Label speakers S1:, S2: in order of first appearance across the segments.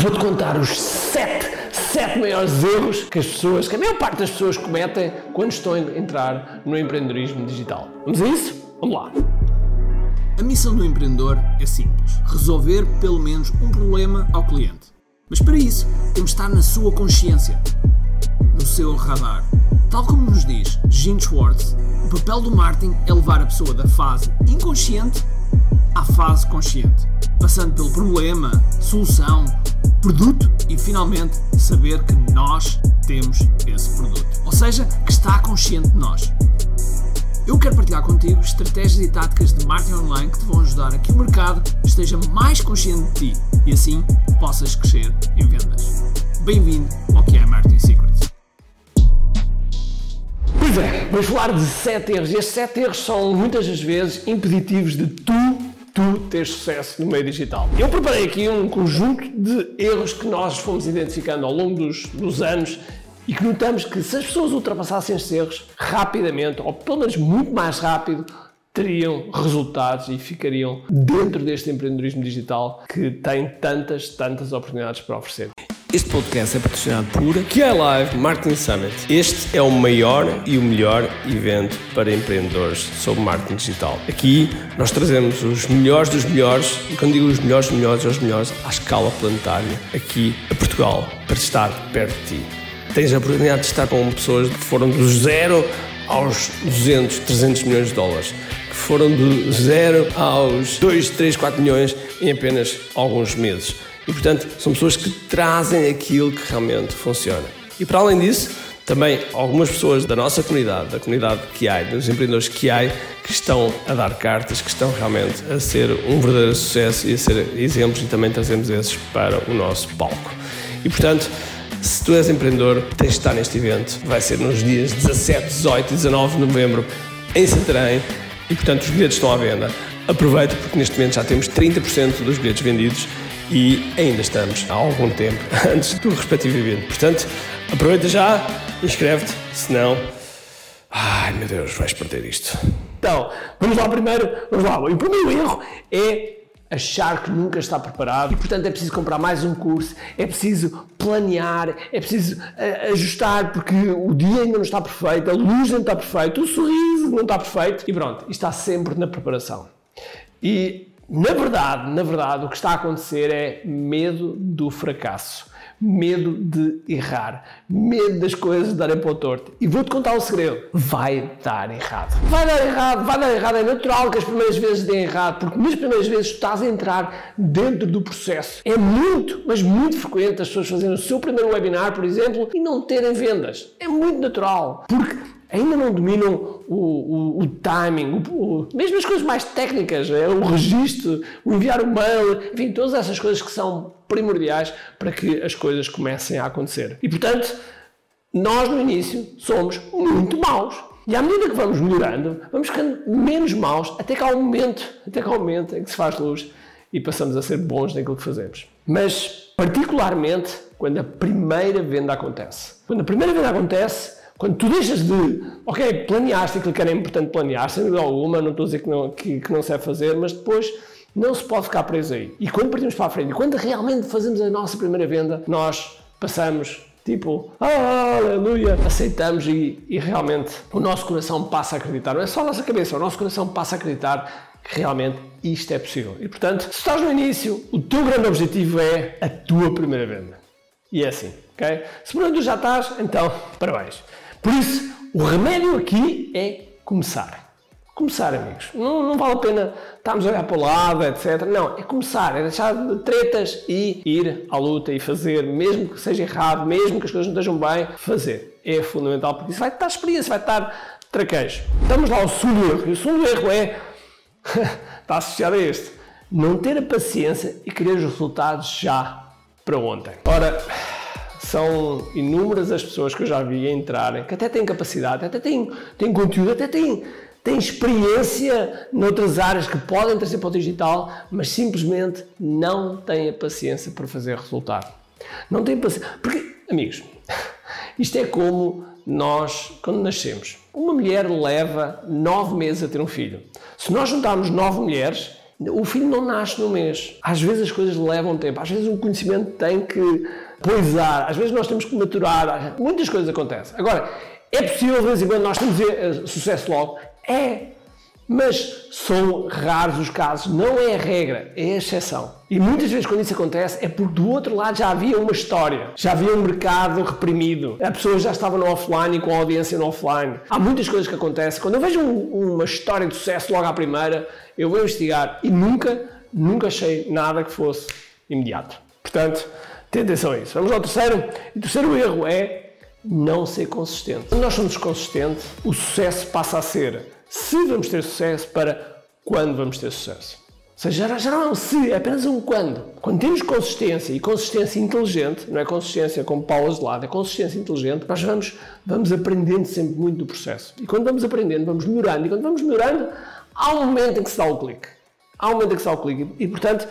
S1: Vou-te contar os sete, sete maiores erros que as pessoas, que a maior parte das pessoas cometem quando estão a entrar no empreendedorismo digital. Vamos a isso? Vamos lá.
S2: A missão do empreendedor é simples: resolver pelo menos um problema ao cliente. Mas para isso, temos de estar na sua consciência, no seu radar. Tal como nos diz Gene Schwartz, o papel do marketing é levar a pessoa da fase inconsciente à fase consciente, passando pelo problema, solução, produto e finalmente saber que nós temos esse produto. Ou seja, que está consciente de nós. Eu quero partilhar contigo estratégias e táticas de marketing online que te vão ajudar a que o mercado esteja mais consciente de ti e assim possas crescer em vendas. Bem-vindo ao que é Marketing Secrets.
S1: Pois é, vamos falar de sete erros. E estes sete erros são muitas das vezes impeditivos de tu, tu ter sucesso no meio digital. Eu preparei aqui um conjunto de erros que nós fomos identificando ao longo dos, dos anos e que notamos que se as pessoas ultrapassassem estes erros rapidamente, ou pelo menos muito mais rápido, teriam resultados e ficariam dentro deste empreendedorismo digital que tem tantas, tantas oportunidades para oferecer.
S3: Este podcast é patrocinado por QI Live Marketing Summit. Este é o maior e o melhor evento para empreendedores sobre marketing digital. Aqui nós trazemos os melhores dos melhores, e quando digo os melhores dos melhores, é os melhores à escala planetária, aqui a Portugal, para estar perto de ti. Tens a oportunidade de estar com pessoas que foram do zero aos 200, 300 milhões de dólares, que foram do zero aos 2, 3, 4 milhões em apenas alguns meses e, portanto, são pessoas que trazem aquilo que realmente funciona. E para além disso, também algumas pessoas da nossa comunidade, da comunidade QI, dos empreendedores QI, que estão a dar cartas, que estão realmente a ser um verdadeiro sucesso e a ser exemplos, e também trazemos esses para o nosso palco. E portanto, se tu és empreendedor, tens de estar neste evento. Vai ser nos dias 17, 18 e 19 de novembro em Santarém e portanto os bilhetes estão à venda. Aproveita porque neste momento já temos 30% dos bilhetes vendidos e ainda estamos há algum tempo antes do respectivo evento. Portanto, aproveita já, inscreve-te, senão. Ai meu Deus, vais perder isto.
S1: Então, vamos lá primeiro, vamos lá. O primeiro erro é achar que nunca está preparado e, portanto, é preciso comprar mais um curso, é preciso planear, é preciso uh, ajustar porque o dia ainda não está perfeito, a luz não está perfeita, o sorriso não está perfeito e pronto, está sempre na preparação. E na verdade, na verdade, o que está a acontecer é medo do fracasso, medo de errar, medo das coisas darem para o torto. E vou-te contar um segredo: vai dar errado. Vai dar errado, vai dar errado. É natural que as primeiras vezes deem errado, porque nas primeiras vezes estás a entrar dentro do processo. É muito, mas muito frequente as pessoas fazerem o seu primeiro webinar, por exemplo, e não terem vendas. É muito natural, porque ainda não dominam o, o, o timing, o, mesmo as coisas mais técnicas, é, o registro, o enviar o mail, enfim, todas essas coisas que são primordiais para que as coisas comecem a acontecer. E portanto, nós no início somos muito maus. E à medida que vamos melhorando, vamos ficando menos maus, até que há um momento, até que há um momento em que se faz luz e passamos a ser bons naquilo que fazemos. Mas, particularmente, quando a primeira venda acontece. Quando a primeira venda acontece, quando tu deixas de, ok, planeaste aquilo que era importante planear, sem dúvida alguma, não estou a dizer que não, que, que não se deve fazer, mas depois não se pode ficar preso aí. E quando partimos para a frente, quando realmente fazemos a nossa primeira venda, nós passamos tipo, aleluia, aceitamos e, e, realmente o nosso coração passa a acreditar. Não é só a nossa cabeça, o nosso coração passa a acreditar que realmente isto é possível. E portanto, se estás no início, o teu grande objetivo é a tua primeira venda. E é assim, ok? Se por onde já estás, então, parabéns. Por isso, o remédio aqui é começar. Começar, amigos. Não, não vale a pena estarmos a olhar para o lado, etc. Não, é começar, é deixar de tretas e ir à luta e fazer, mesmo que seja errado, mesmo que as coisas não estejam bem, fazer. É fundamental, porque isso vai estar experiência, vai estar traquejo. Vamos lá ao segundo erro. E o segundo erro é, está associado a este, não ter a paciência e querer os resultados já para ontem. Ora, são inúmeras as pessoas que eu já vi entrarem, que até têm capacidade, até têm, têm conteúdo, até têm, têm experiência noutras áreas que podem trazer para o digital, mas simplesmente não têm a paciência para fazer resultado. Não têm paciência. Porque, amigos, isto é como nós, quando nascemos. Uma mulher leva nove meses a ter um filho. Se nós juntarmos nove mulheres O filho não nasce num mês. Às vezes as coisas levam tempo. Às vezes o conhecimento tem que poisar. Às vezes nós temos que maturar. Muitas coisas acontecem. Agora, é possível de vez em quando nós temos eh, sucesso logo? É. Mas são raros os casos, não é a regra, é a exceção. E muitas vezes quando isso acontece é porque do outro lado já havia uma história, já havia um mercado reprimido, a pessoa já estava no offline e com a audiência no offline. Há muitas coisas que acontecem. Quando eu vejo um, uma história de sucesso logo à primeira, eu vou investigar e nunca, nunca achei nada que fosse imediato. Portanto, tenha atenção a isso. Vamos ao terceiro. E o terceiro erro é não ser consistente. Quando nós somos consistentes, o sucesso passa a ser se vamos ter sucesso para quando vamos ter sucesso. Ou seja, já não é um se, é apenas um quando. Quando temos consistência e consistência inteligente, não é consistência como Paulo de lado, é consistência inteligente, nós vamos, vamos aprendendo sempre muito do processo. E quando vamos aprendendo, vamos melhorando. E quando vamos melhorando, há um momento em que se dá o clique. Há um momento em que se dá o clique. E, portanto,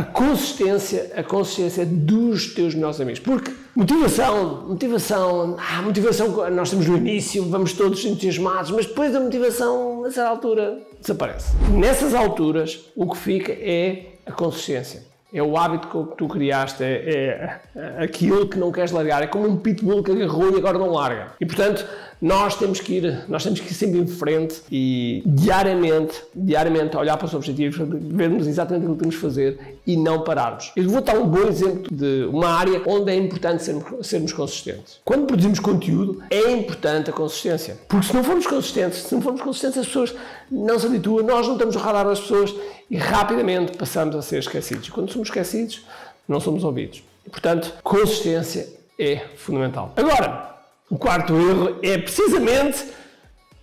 S1: a consistência, a consistência dos teus melhores amigos. Porque motivação, motivação, ah, motivação, nós estamos no início, vamos todos entusiasmados, mas depois a motivação, a certa altura, desaparece. Nessas alturas, o que fica é a consistência. É o hábito que tu criaste, é, é aquilo que não queres largar. É como um pitbull que agarrou e agora não larga. E portanto, nós temos que ir, nós temos que ir sempre em frente e diariamente, diariamente olhar para os objetivos, vermos exatamente o que temos que fazer e não pararmos. Eu vou dar um bom exemplo de uma área onde é importante sermos, sermos consistentes. Quando produzimos conteúdo, é importante a consistência. Porque se não formos consistentes, se não formos consistentes, as pessoas não se habituam, nós não estamos a radar das pessoas e rapidamente passamos a ser esquecidos. E quando somos esquecidos, não somos ouvidos. E, portanto, consistência é fundamental. Agora, o quarto erro é precisamente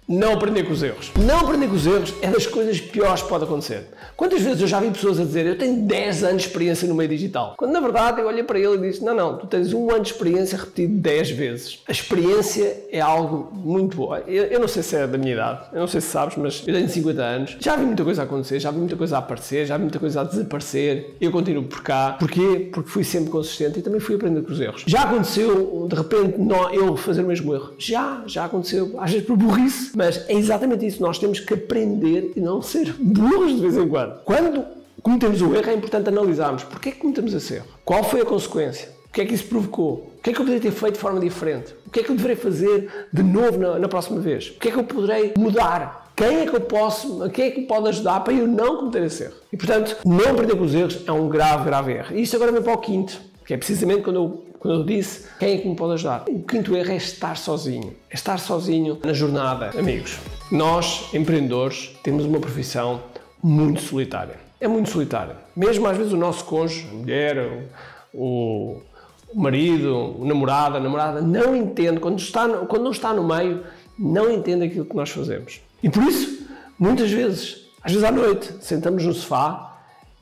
S1: não aprender com os erros. Não aprender com os erros é das coisas piores que pode acontecer. Quantas vezes eu já vi pessoas a dizer eu tenho 10 anos de experiência no meio digital? Quando na verdade eu olhei para ele e disse não, não, tu tens um ano de experiência repetido 10 vezes. A experiência é algo muito bom. Eu, eu, não sei se é da minha idade, eu não sei se sabes, mas eu tenho 50 anos. Já vi muita coisa acontecer, já vi muita coisa a aparecer, já vi muita coisa a desaparecer. Eu continuo por cá. Porquê? Porque fui sempre consistente e também fui aprendendo com os erros. Já aconteceu, de repente, não, eu fazer o mesmo erro? Já, já aconteceu. Às vezes por burrice mas é exatamente isso. Nós temos que aprender e não ser burros de vez em quando. Quando cometemos o erro, é importante analisarmos porquê que cometemos esse erro. Qual foi a consequência? O que é que isso provocou? O que é que eu poderia ter feito de forma diferente? O que é que eu deverei fazer de novo na, na próxima vez? O que é que eu poderei mudar? Quem é que eu posso, quem é que me pode ajudar para eu não cometer esse erro? E portanto, não aprender com os erros é um grave, grave erro. E isto agora vem para o quinto, que é precisamente quando eu quando eu disse quem é que me pode ajudar. O quinto erro é estar sozinho. É estar sozinho na jornada. Amigos, nós, empreendedores, temos uma profissão muito solitária. É muito solitária. Mesmo às vezes o nosso cônjuge, a mulher, o, o marido, o namorado, a namorada, não entende, quando, está, quando não está no meio, não entende aquilo que nós fazemos. E por isso, muitas vezes, às vezes à noite, sentamos no sofá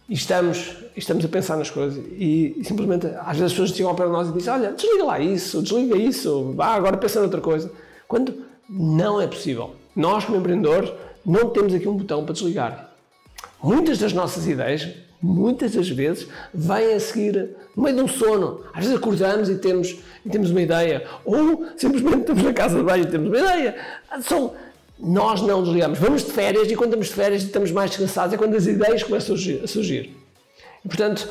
S1: e estamos, estamos a pensar nas coisas e, e, simplesmente às vezes as pessoas chegam de nós e dizem olha, desliga lá isso, desliga isso, vá agora pensa noutra coisa. Quando não é possível. Nós como empreendedores não temos aqui um botão para desligar. Muitas das nossas ideias, muitas das vezes, vêm a seguir no meio de um sono. Às vezes acordamos e temos, e temos uma ideia. Ou simplesmente estamos na casa de banho e temos uma ideia. São nós não desligamos. Vamos de férias e quando estamos de férias e estamos mais descansados é quando as ideias começam a surgir. E, portanto,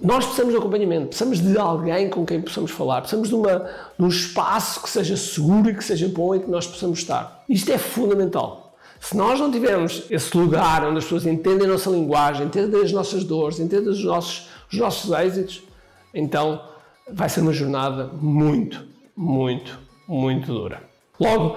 S1: nós precisamos de acompanhamento, precisamos de alguém com quem possamos falar, precisamos de, uma, de um espaço que seja seguro e que seja bom e que nós possamos estar. Isto é fundamental. Se nós não tivermos esse lugar onde as pessoas entendem a nossa linguagem, entendem as nossas dores, entendem os nossos, os nossos êxitos, então vai ser uma jornada muito, muito, muito dura. Logo,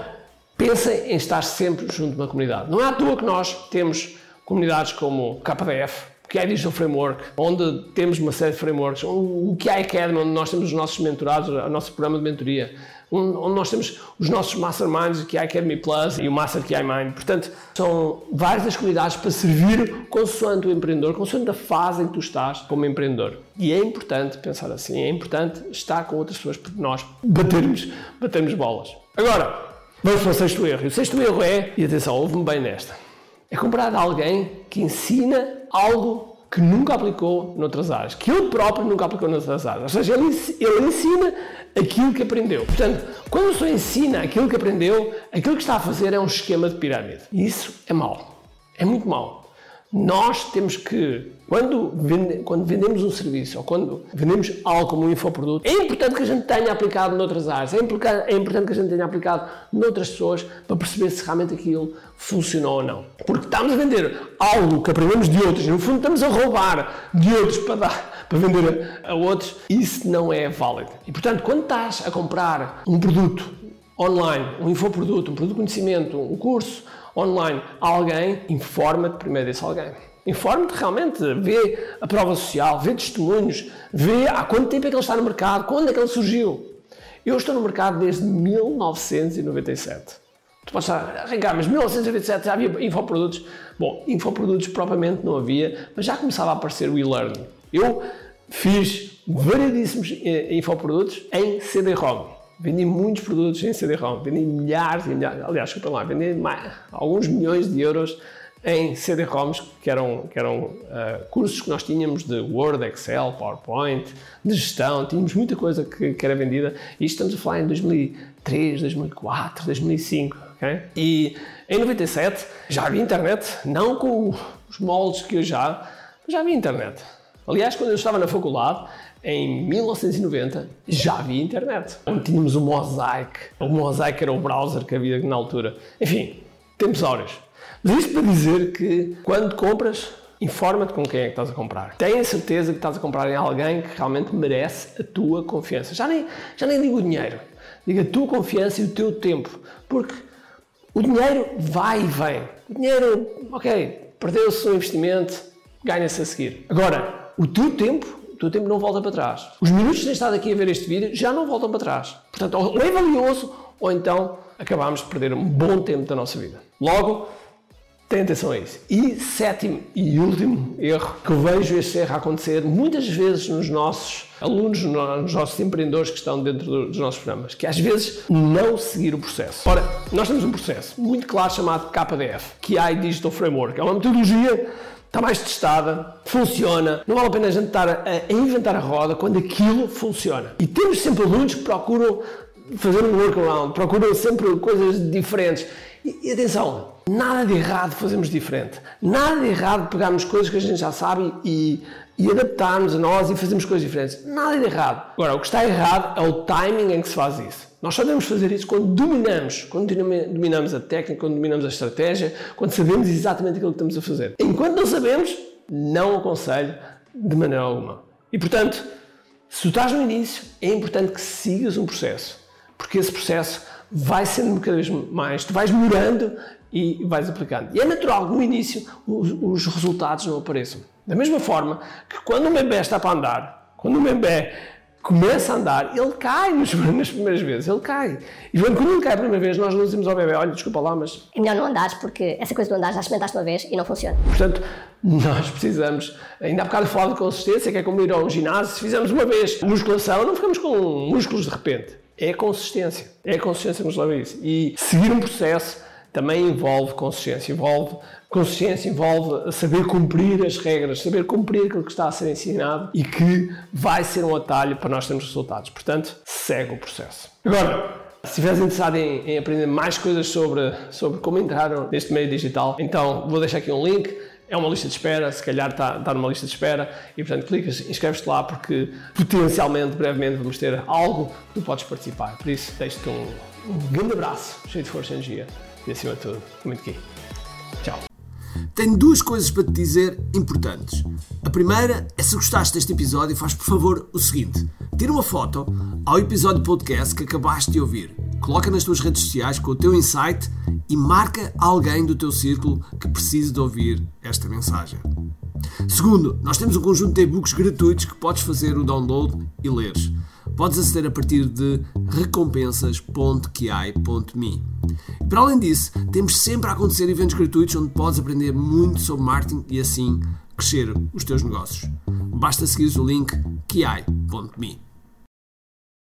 S1: pensem em estar sempre junto de uma comunidade. Não é à toa que nós temos comunidades como o KDF, que é Digital Framework, onde temos uma série de frameworks, o que é Academy, onde nós temos os nossos mentorados, o nosso programa de mentoria, onde nós temos os nossos Masterminds, que é a Academy Plus e o Master é Mind. Portanto, são várias das comunidades para servir consoante o empreendedor, consoante a fase em que tu estás como empreendedor. E é importante pensar assim, é importante estar com outras pessoas para nós batermos, batermos bolas. Agora, Vamos para o sexto erro. E o sexto erro é, e atenção, ouve-me bem nesta, é comprar alguém que ensina algo que nunca aplicou noutras áreas, que ele próprio nunca aplicou noutras áreas. Ou seja, ele, ele ensina aquilo que aprendeu. Portanto, quando pessoa ensina aquilo que aprendeu, aquilo que está a fazer é um esquema de pirâmide. E isso é mau. É muito mau. Nós temos que, quando, vende, quando vendemos um serviço ou quando vendemos algo como um infoproduto, é importante que a gente tenha aplicado noutras áreas, é importante, é importante que a gente tenha aplicado noutras pessoas para perceber se realmente aquilo funcionou ou não. Porque estamos a vender algo que aprendemos de outros no fundo estamos a roubar de outros para dar para vender a outros, isso não é válido. E portanto, quando estás a comprar um produto online, um infoproduto, um produto de conhecimento, um curso online a alguém, informa-te primeiro desse alguém. Informa-te realmente, vê a prova social, vê testemunhos, vê há quanto tempo é que ele está no mercado, quando é que ele surgiu. Eu estou no mercado desde 1997. Tu podes estar, Ricardo, mas 1997 já havia infoprodutos. Bom, infoprodutos propriamente não havia, mas já começava a aparecer o e-learning. Eu fiz variedíssimos eh, infoprodutos em CD-ROM. Vendi muitos produtos em CD-ROM, vendi milhares e milhares, aliás, desculpa lá, vendi mais, alguns milhões de euros em CD-ROMs, que eram, que eram uh, cursos que nós tínhamos de Word, Excel, PowerPoint, de gestão, tínhamos muita coisa que, que era vendida, e estamos a falar em 2003, 2004, 2005, ok? E em 97 já havia internet, não com os moldes que eu já, mas já havia internet. Aliás, quando eu estava na faculdade, em 1990 já havia internet. Onde tínhamos o Mosaic. O Mosaic era o browser que havia na altura. Enfim, tempos áureos. Mas isto para dizer que quando compras, informa-te com quem é que estás a comprar. Tenha certeza que estás a comprar em alguém que realmente merece a tua confiança. Já nem, já nem digo o dinheiro. Diga a tua confiança e o teu tempo. Porque o dinheiro vai e vem. O dinheiro, ok, perdeu-se o investimento, ganha-se a seguir. Agora, o teu tempo o teu tempo não volta para trás. Os minutos que tens estado aqui a ver este vídeo já não voltam para trás. Portanto, ou é valioso ou então acabamos de perder um bom tempo da nossa vida. Logo, tenha atenção a isso. E sétimo e último erro que eu vejo este erro acontecer muitas vezes nos nossos alunos, nos nossos empreendedores que estão dentro dos nossos programas, que às vezes não seguir o processo. Ora, nós temos um processo muito claro chamado KDF, que é Digital Framework. É uma metodologia está mais testada, funciona. Não vale a pena a gente estar a inventar a roda quando aquilo funciona. E temos sempre alunos que procuram fazer um workaround, procuram sempre coisas diferentes. E, e, atenção, nada de errado fazermos diferente. Nada de errado pegarmos coisas que a gente já sabe e, e adaptarmos a nós e fazermos coisas diferentes. Nada de errado. Agora, o que está errado é o timing em que se faz isso. Nós só devemos fazer isso quando dominamos, quando dominamos a técnica, quando dominamos a estratégia, quando sabemos exatamente aquilo que estamos a fazer. Enquanto não sabemos, não aconselho de maneira alguma. E portanto, se tu estás no início, é importante que sigas um processo, porque esse processo vai sendo cada vez mais, tu vais melhorando e vais aplicando. E é natural que no início os, os resultados não apareçam. Da mesma forma que quando um bebê está para andar, quando um bebê começa a andar, ele cai nas, nas primeiras vezes, ele cai. E quando ele cai a primeira vez, nós não dizemos ao bebê, olha, desculpa lá, mas...
S4: É melhor não andares, porque essa coisa do andar já experimentaste uma vez e não funciona.
S1: Portanto, nós precisamos, ainda há bocado falar de consistência, que é como ir ao ginásio, se fizermos uma vez musculação, não ficamos com músculos de repente. É consistência. É consistência nos leva a isso. E seguir um processo também envolve consciência, envolve consciência envolve saber cumprir as regras, saber cumprir aquilo que está a ser ensinado e que vai ser um atalho para nós termos resultados. Portanto, segue o processo. Agora, se estiveres interessado em, em, aprender mais coisas sobre, sobre como entrar neste meio digital, então vou deixar aqui um link. É uma lista de espera, se calhar está, está numa lista de espera e, portanto, clicas, inscreves-te lá porque potencialmente, brevemente, vamos ter algo que tu podes participar. Por isso, deixo-te um, um grande abraço, cheio de força e energia e, acima de tudo, muito aqui. Tchau.
S2: Tenho duas coisas para te dizer importantes. A primeira é se gostaste deste episódio, faz por favor o seguinte: tira uma foto ao episódio podcast que acabaste de ouvir, coloca nas tuas redes sociais com o teu insight e marca alguém do teu círculo que precise de ouvir esta mensagem. Segundo, nós temos um conjunto de e-books gratuitos que podes fazer o download e leres. Podes aceder a partir de recompensas.ki.me. Para além disso, temos sempre a acontecer eventos gratuitos onde podes aprender muito sobre marketing e assim crescer os teus negócios. Basta seguir o link ki.me.